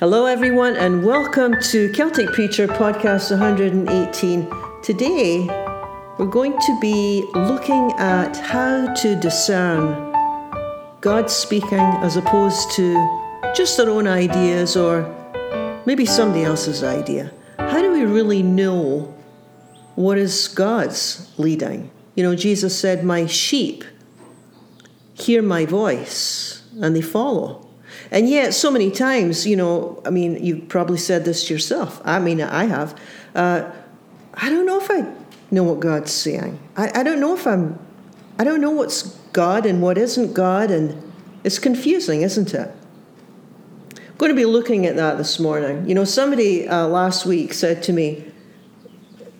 Hello, everyone, and welcome to Celtic Preacher Podcast 118. Today, we're going to be looking at how to discern God speaking as opposed to just our own ideas or maybe somebody else's idea. How do we really know what is God's leading? You know, Jesus said, My sheep hear my voice and they follow. And yet, so many times, you know, I mean, you've probably said this yourself. I mean, I have. Uh, I don't know if I know what God's saying. I, I don't know if I'm, I don't know what's God and what isn't God, and it's confusing, isn't it? I'm going to be looking at that this morning. You know, somebody uh, last week said to me,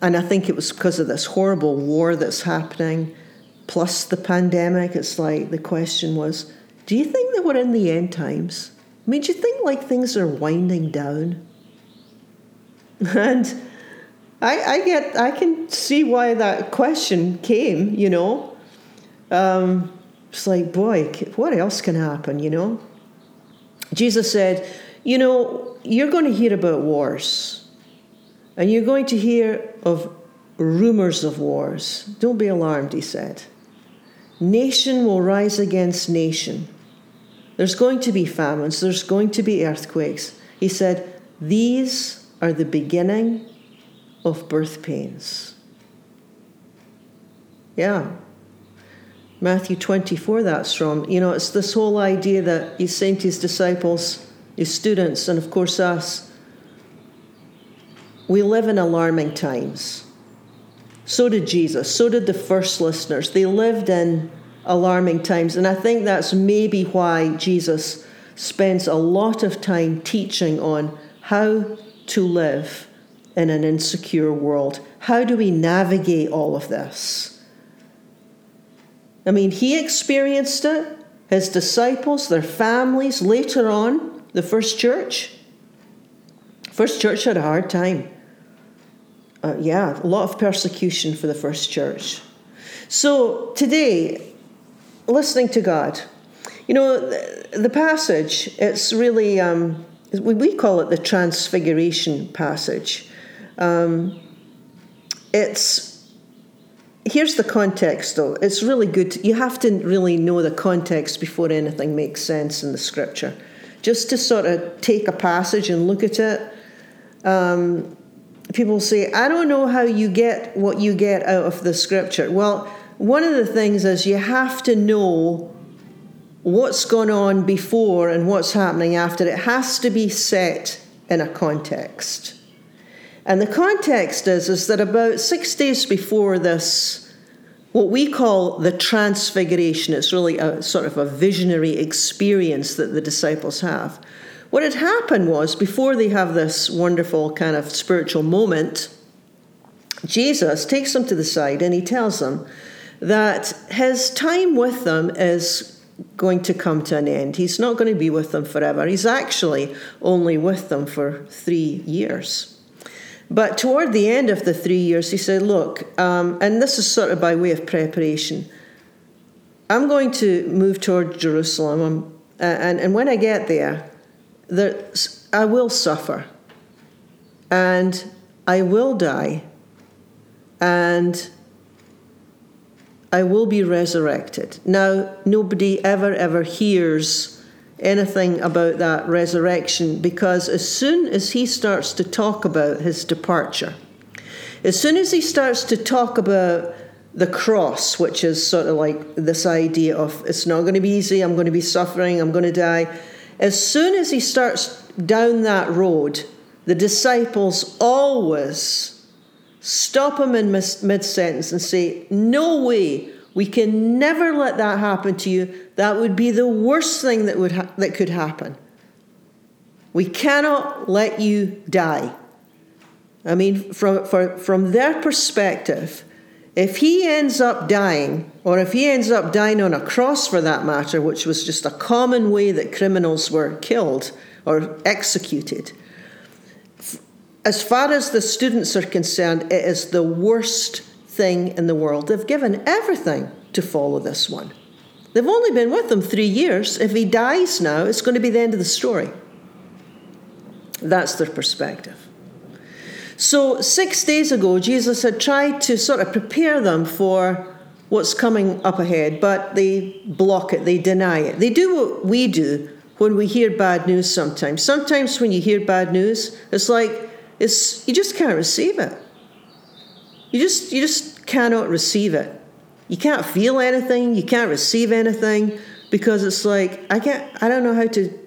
and I think it was because of this horrible war that's happening, plus the pandemic. It's like the question was, do you think that we're in the end times? I mean, do you think like things are winding down? And I, I get, I can see why that question came. You know, um, it's like, boy, what else can happen? You know, Jesus said, you know, you're going to hear about wars, and you're going to hear of rumors of wars. Don't be alarmed, he said. Nation will rise against nation. There's going to be famines, there's going to be earthquakes. He said, These are the beginning of birth pains. Yeah. Matthew 24, that's from. You know, it's this whole idea that he's saying to his disciples, his students, and of course us, we live in alarming times. So did Jesus. So did the first listeners. They lived in alarming times. And I think that's maybe why Jesus spends a lot of time teaching on how to live in an insecure world. How do we navigate all of this? I mean, he experienced it, his disciples, their families, later on, the first church. First church had a hard time. Uh, yeah, a lot of persecution for the first church. So today, listening to God. You know, the, the passage, it's really, um, we call it the Transfiguration passage. Um, it's, here's the context though. It's really good. You have to really know the context before anything makes sense in the scripture. Just to sort of take a passage and look at it. Um, people say, I don't know how you get what you get out of the scripture. Well, one of the things is you have to know what's gone on before and what's happening after. It has to be set in a context. And the context is, is that about six days before this, what we call the transfiguration, it's really a sort of a visionary experience that the disciples have. What had happened was, before they have this wonderful kind of spiritual moment, Jesus takes them to the side and he tells them that his time with them is going to come to an end. He's not going to be with them forever. He's actually only with them for three years. But toward the end of the three years, he said, Look, um, and this is sort of by way of preparation. I'm going to move toward Jerusalem, um, and, and when I get there, there, I will suffer, and I will die, and I will be resurrected. Now, nobody ever, ever hears anything about that resurrection because as soon as he starts to talk about his departure, as soon as he starts to talk about the cross, which is sort of like this idea of it's not going to be easy, I'm going to be suffering, I'm going to die, as soon as he starts down that road, the disciples always stop him in mid sentence and say, No way, we can never let that happen to you. That would be the worst thing that, would ha- that could happen. We cannot let you die. I mean, from, for, from their perspective, if he ends up dying, or if he ends up dying on a cross for that matter, which was just a common way that criminals were killed or executed, as far as the students are concerned, it is the worst thing in the world. They've given everything to follow this one. They've only been with him three years. If he dies now, it's going to be the end of the story. That's their perspective. So, six days ago, Jesus had tried to sort of prepare them for what's coming up ahead, but they block it, they deny it. They do what we do when we hear bad news sometimes. Sometimes when you hear bad news, it's like it's you just can't receive it. You just you just cannot receive it. You can't feel anything, you can't receive anything because it's like I can't I don't know how to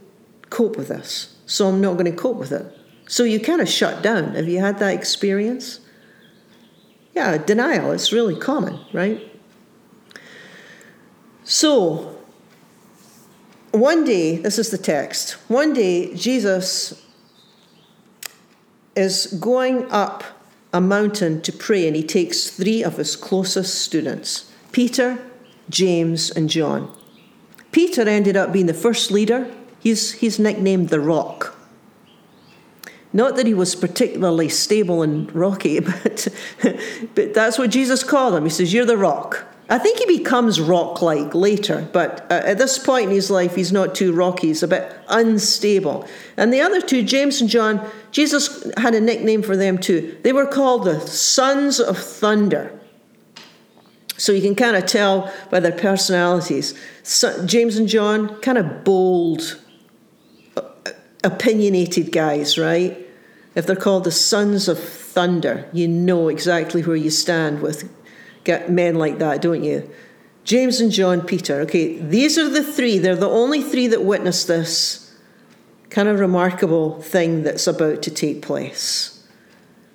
cope with this. So I'm not going to cope with it. So you kind of shut down. Have you had that experience? Yeah, denial, it's really common, right? So, one day, this is the text, one day Jesus is going up a mountain to pray, and he takes three of his closest students Peter, James, and John. Peter ended up being the first leader. He's, he's nicknamed the Rock. Not that he was particularly stable and rocky, but, but that's what Jesus called him. He says, You're the rock. I think he becomes rock like later, but uh, at this point in his life, he's not too rocky. He's a bit unstable. And the other two, James and John, Jesus had a nickname for them too. They were called the sons of thunder. So you can kind of tell by their personalities. So, James and John, kind of bold, uh, opinionated guys, right? If they're called the sons of thunder, you know exactly where you stand with get men like that, don't you? James and John Peter. Okay, these are the three. They're the only three that witnessed this kind of remarkable thing that's about to take place.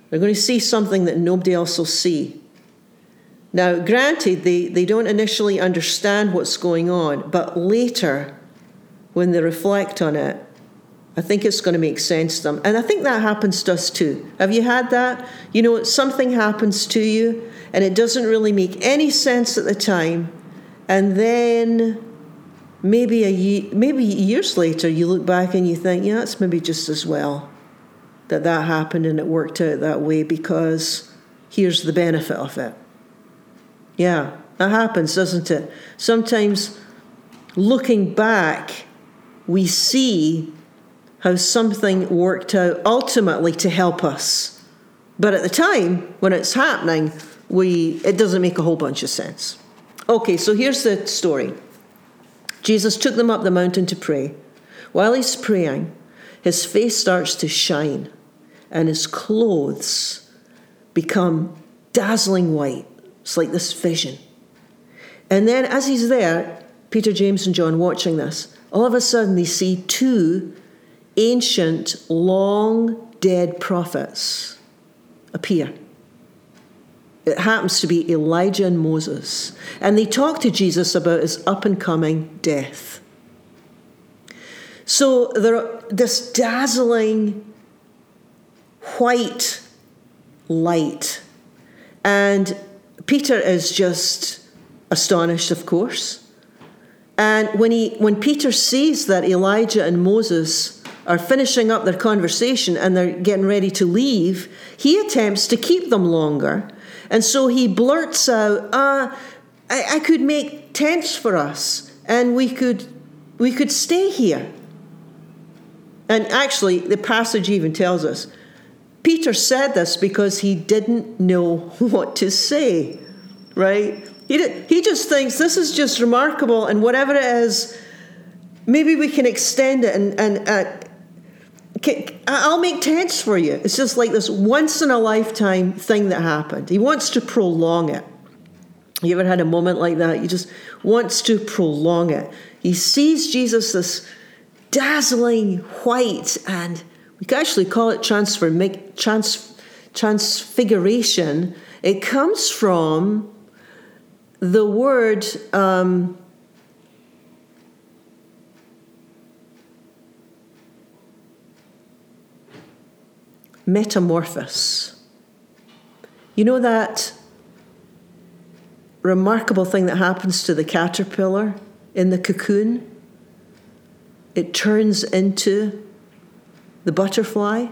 They're going to see something that nobody else will see. Now, granted, they, they don't initially understand what's going on, but later, when they reflect on it, I think it's going to make sense to them. And I think that happens to us too. Have you had that? You know, something happens to you and it doesn't really make any sense at the time. And then maybe a year, maybe years later, you look back and you think, yeah, it's maybe just as well that that happened and it worked out that way because here's the benefit of it. Yeah, that happens, doesn't it? Sometimes looking back, we see how something worked out ultimately to help us. But at the time, when it's happening, we it doesn't make a whole bunch of sense. Okay, so here's the story. Jesus took them up the mountain to pray. While he's praying, his face starts to shine and his clothes become dazzling white. It's like this vision. And then as he's there, Peter, James, and John watching this, all of a sudden they see two ancient, long dead prophets appear. It happens to be Elijah and Moses. And they talk to Jesus about his up and coming death. So there are this dazzling white light. And Peter is just astonished, of course. And when he when Peter sees that Elijah and Moses are finishing up their conversation and they're getting ready to leave, he attempts to keep them longer and so he blurts out, uh, I, I could make tents for us and we could, we could stay here. And actually, the passage even tells us Peter said this because he didn't know what to say, right? He, did, he just thinks this is just remarkable, and whatever it is, maybe we can extend it and, and uh, I'll make tents for you. It's just like this once in a lifetime thing that happened. He wants to prolong it. You ever had a moment like that? He just wants to prolong it. He sees Jesus this dazzling white, and we can actually call it transfer, trans, transfiguration. It comes from the word um, metamorphosis. You know that remarkable thing that happens to the caterpillar in the cocoon? It turns into the butterfly.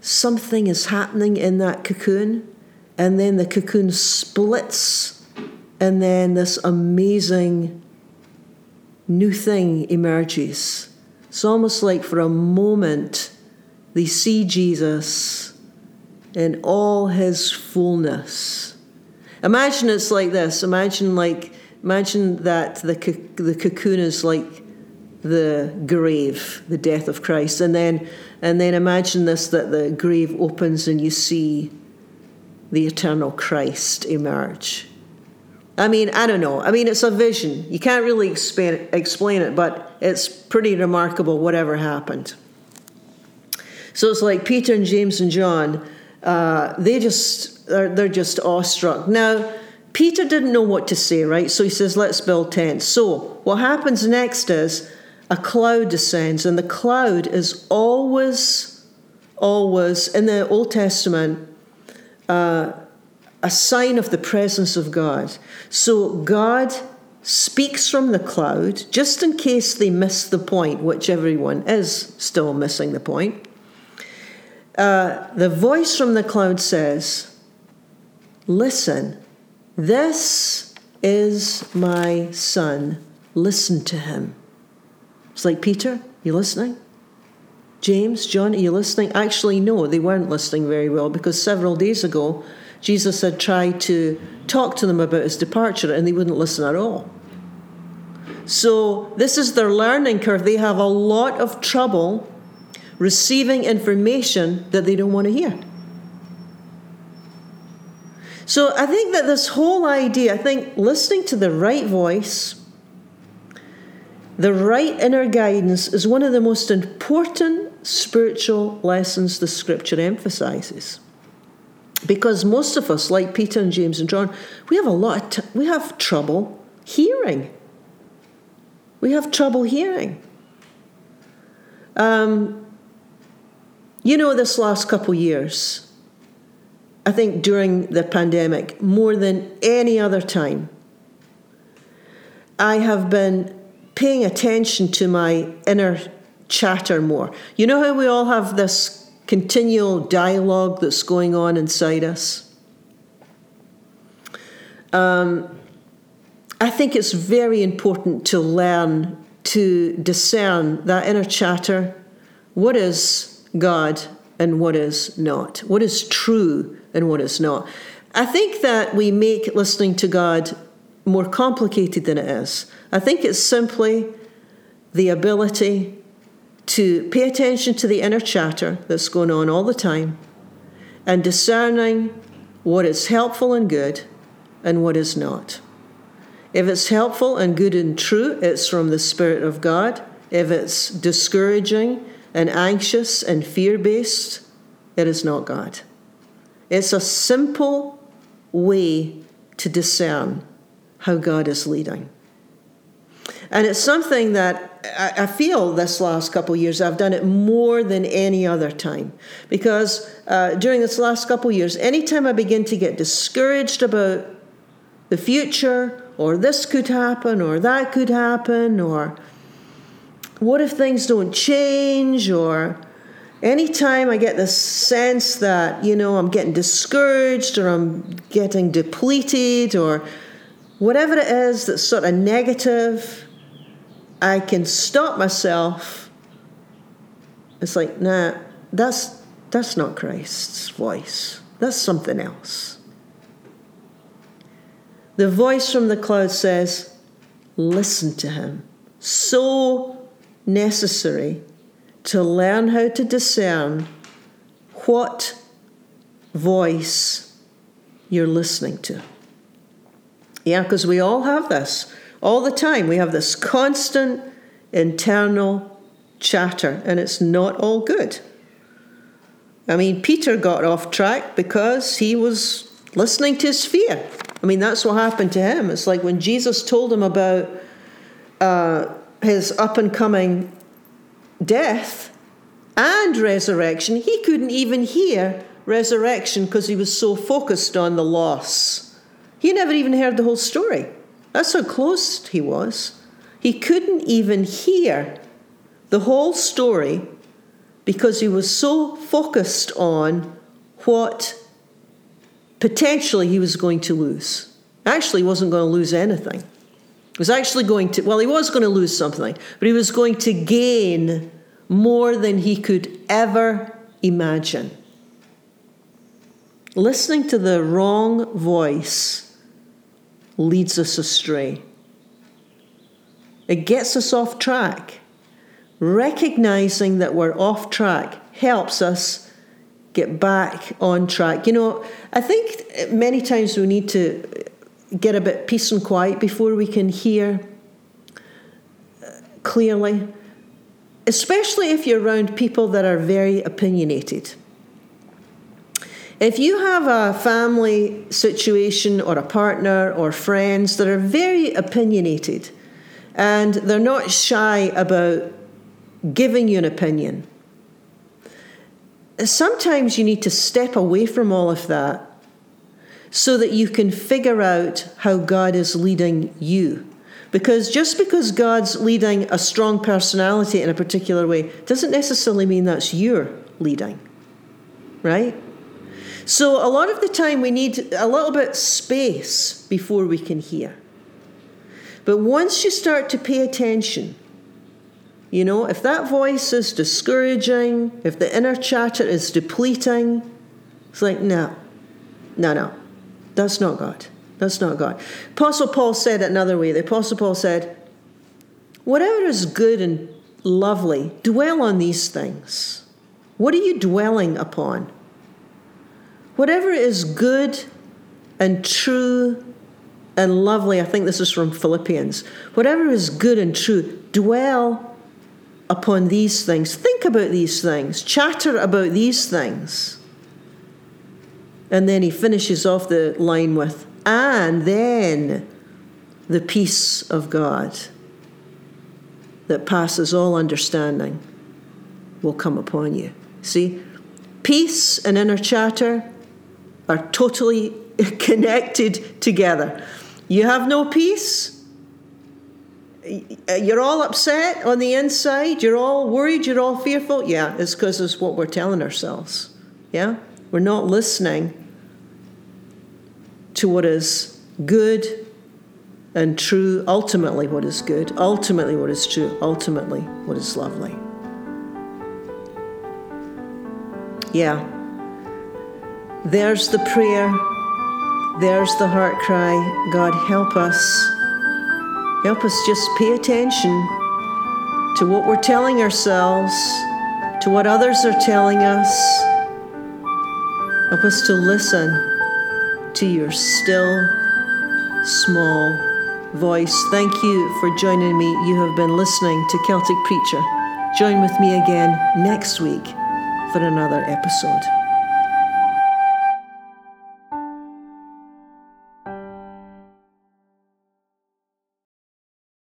Something is happening in that cocoon, and then the cocoon splits, and then this amazing new thing emerges It's almost like for a moment they see Jesus in all his fullness. Imagine it's like this. Imagine like imagine that the the cocoon is like the grave, the death of Christ, and then and then imagine this that the grave opens and you see the eternal Christ emerge. I mean, I don't know. I mean, it's a vision. You can't really explain, explain it, but it's pretty remarkable whatever happened. So it's like Peter and James and John, uh, they just, they're, they're just awestruck. Now, Peter didn't know what to say, right? So he says, let's build tents. So what happens next is a cloud descends, and the cloud is always, always, in the Old Testament, uh, a sign of the presence of God. So God speaks from the cloud, just in case they miss the point, which everyone is still missing the point. Uh, the voice from the cloud says, Listen, this is my son. Listen to him. It's like, Peter, you listening? James, John, are you listening? Actually, no, they weren't listening very well because several days ago, Jesus had tried to talk to them about his departure and they wouldn't listen at all. So, this is their learning curve. They have a lot of trouble receiving information that they don't want to hear. So, I think that this whole idea, I think listening to the right voice, the right inner guidance is one of the most important spiritual lessons the scripture emphasizes because most of us, like Peter and James and John, we have a lot. T- we have trouble hearing. We have trouble hearing. Um, you know, this last couple years, I think during the pandemic, more than any other time, I have been paying attention to my inner chatter more. You know how we all have this continual dialogue that's going on inside us. Um, I think it's very important to learn to discern that inner chatter what is God and what is not, what is true and what is not. I think that we make listening to God more complicated than it is. I think it's simply the ability to pay attention to the inner chatter that's going on all the time and discerning what is helpful and good and what is not. If it's helpful and good and true, it's from the Spirit of God. If it's discouraging and anxious and fear based, it is not God. It's a simple way to discern how God is leading. And it's something that I, feel this last couple of years I've done it more than any other time. Because uh, during this last couple of years, anytime I begin to get discouraged about the future, or this could happen, or that could happen, or what if things don't change, or anytime I get the sense that, you know, I'm getting discouraged, or I'm getting depleted, or whatever it is that's sort of negative I can stop myself. It's like, nah, that's that's not Christ's voice. That's something else. The voice from the cloud says, listen to him. So necessary to learn how to discern what voice you're listening to. Yeah, because we all have this. All the time, we have this constant internal chatter, and it's not all good. I mean, Peter got off track because he was listening to his fear. I mean, that's what happened to him. It's like when Jesus told him about uh, his up and coming death and resurrection, he couldn't even hear resurrection because he was so focused on the loss. He never even heard the whole story. That's how close he was. He couldn't even hear the whole story because he was so focused on what potentially he was going to lose. Actually, he wasn't going to lose anything. Was actually going to, well, he was going to lose something, but he was going to gain more than he could ever imagine. Listening to the wrong voice leads us astray. It gets us off track. Recognizing that we're off track helps us get back on track. You know, I think many times we need to get a bit peace and quiet before we can hear uh, clearly, especially if you're around people that are very opinionated. If you have a family situation or a partner or friends that are very opinionated and they're not shy about giving you an opinion, sometimes you need to step away from all of that so that you can figure out how God is leading you. Because just because God's leading a strong personality in a particular way doesn't necessarily mean that's your leading, right? So, a lot of the time, we need a little bit space before we can hear. But once you start to pay attention, you know, if that voice is discouraging, if the inner chatter is depleting, it's like, no, no, no, that's not God. That's not God. Apostle Paul said it another way. The Apostle Paul said, Whatever is good and lovely, dwell on these things. What are you dwelling upon? Whatever is good and true and lovely, I think this is from Philippians. Whatever is good and true, dwell upon these things. Think about these things. Chatter about these things. And then he finishes off the line with, and then the peace of God that passes all understanding will come upon you. See, peace and inner chatter are totally connected together. You have no peace. You're all upset on the inside. You're all worried. You're all fearful. Yeah, it's because it's what we're telling ourselves. Yeah? We're not listening to what is good and true, ultimately, what is good, ultimately, what is true, ultimately, what is lovely. Yeah. There's the prayer. There's the heart cry. God, help us. Help us just pay attention to what we're telling ourselves, to what others are telling us. Help us to listen to your still, small voice. Thank you for joining me. You have been listening to Celtic Preacher. Join with me again next week for another episode.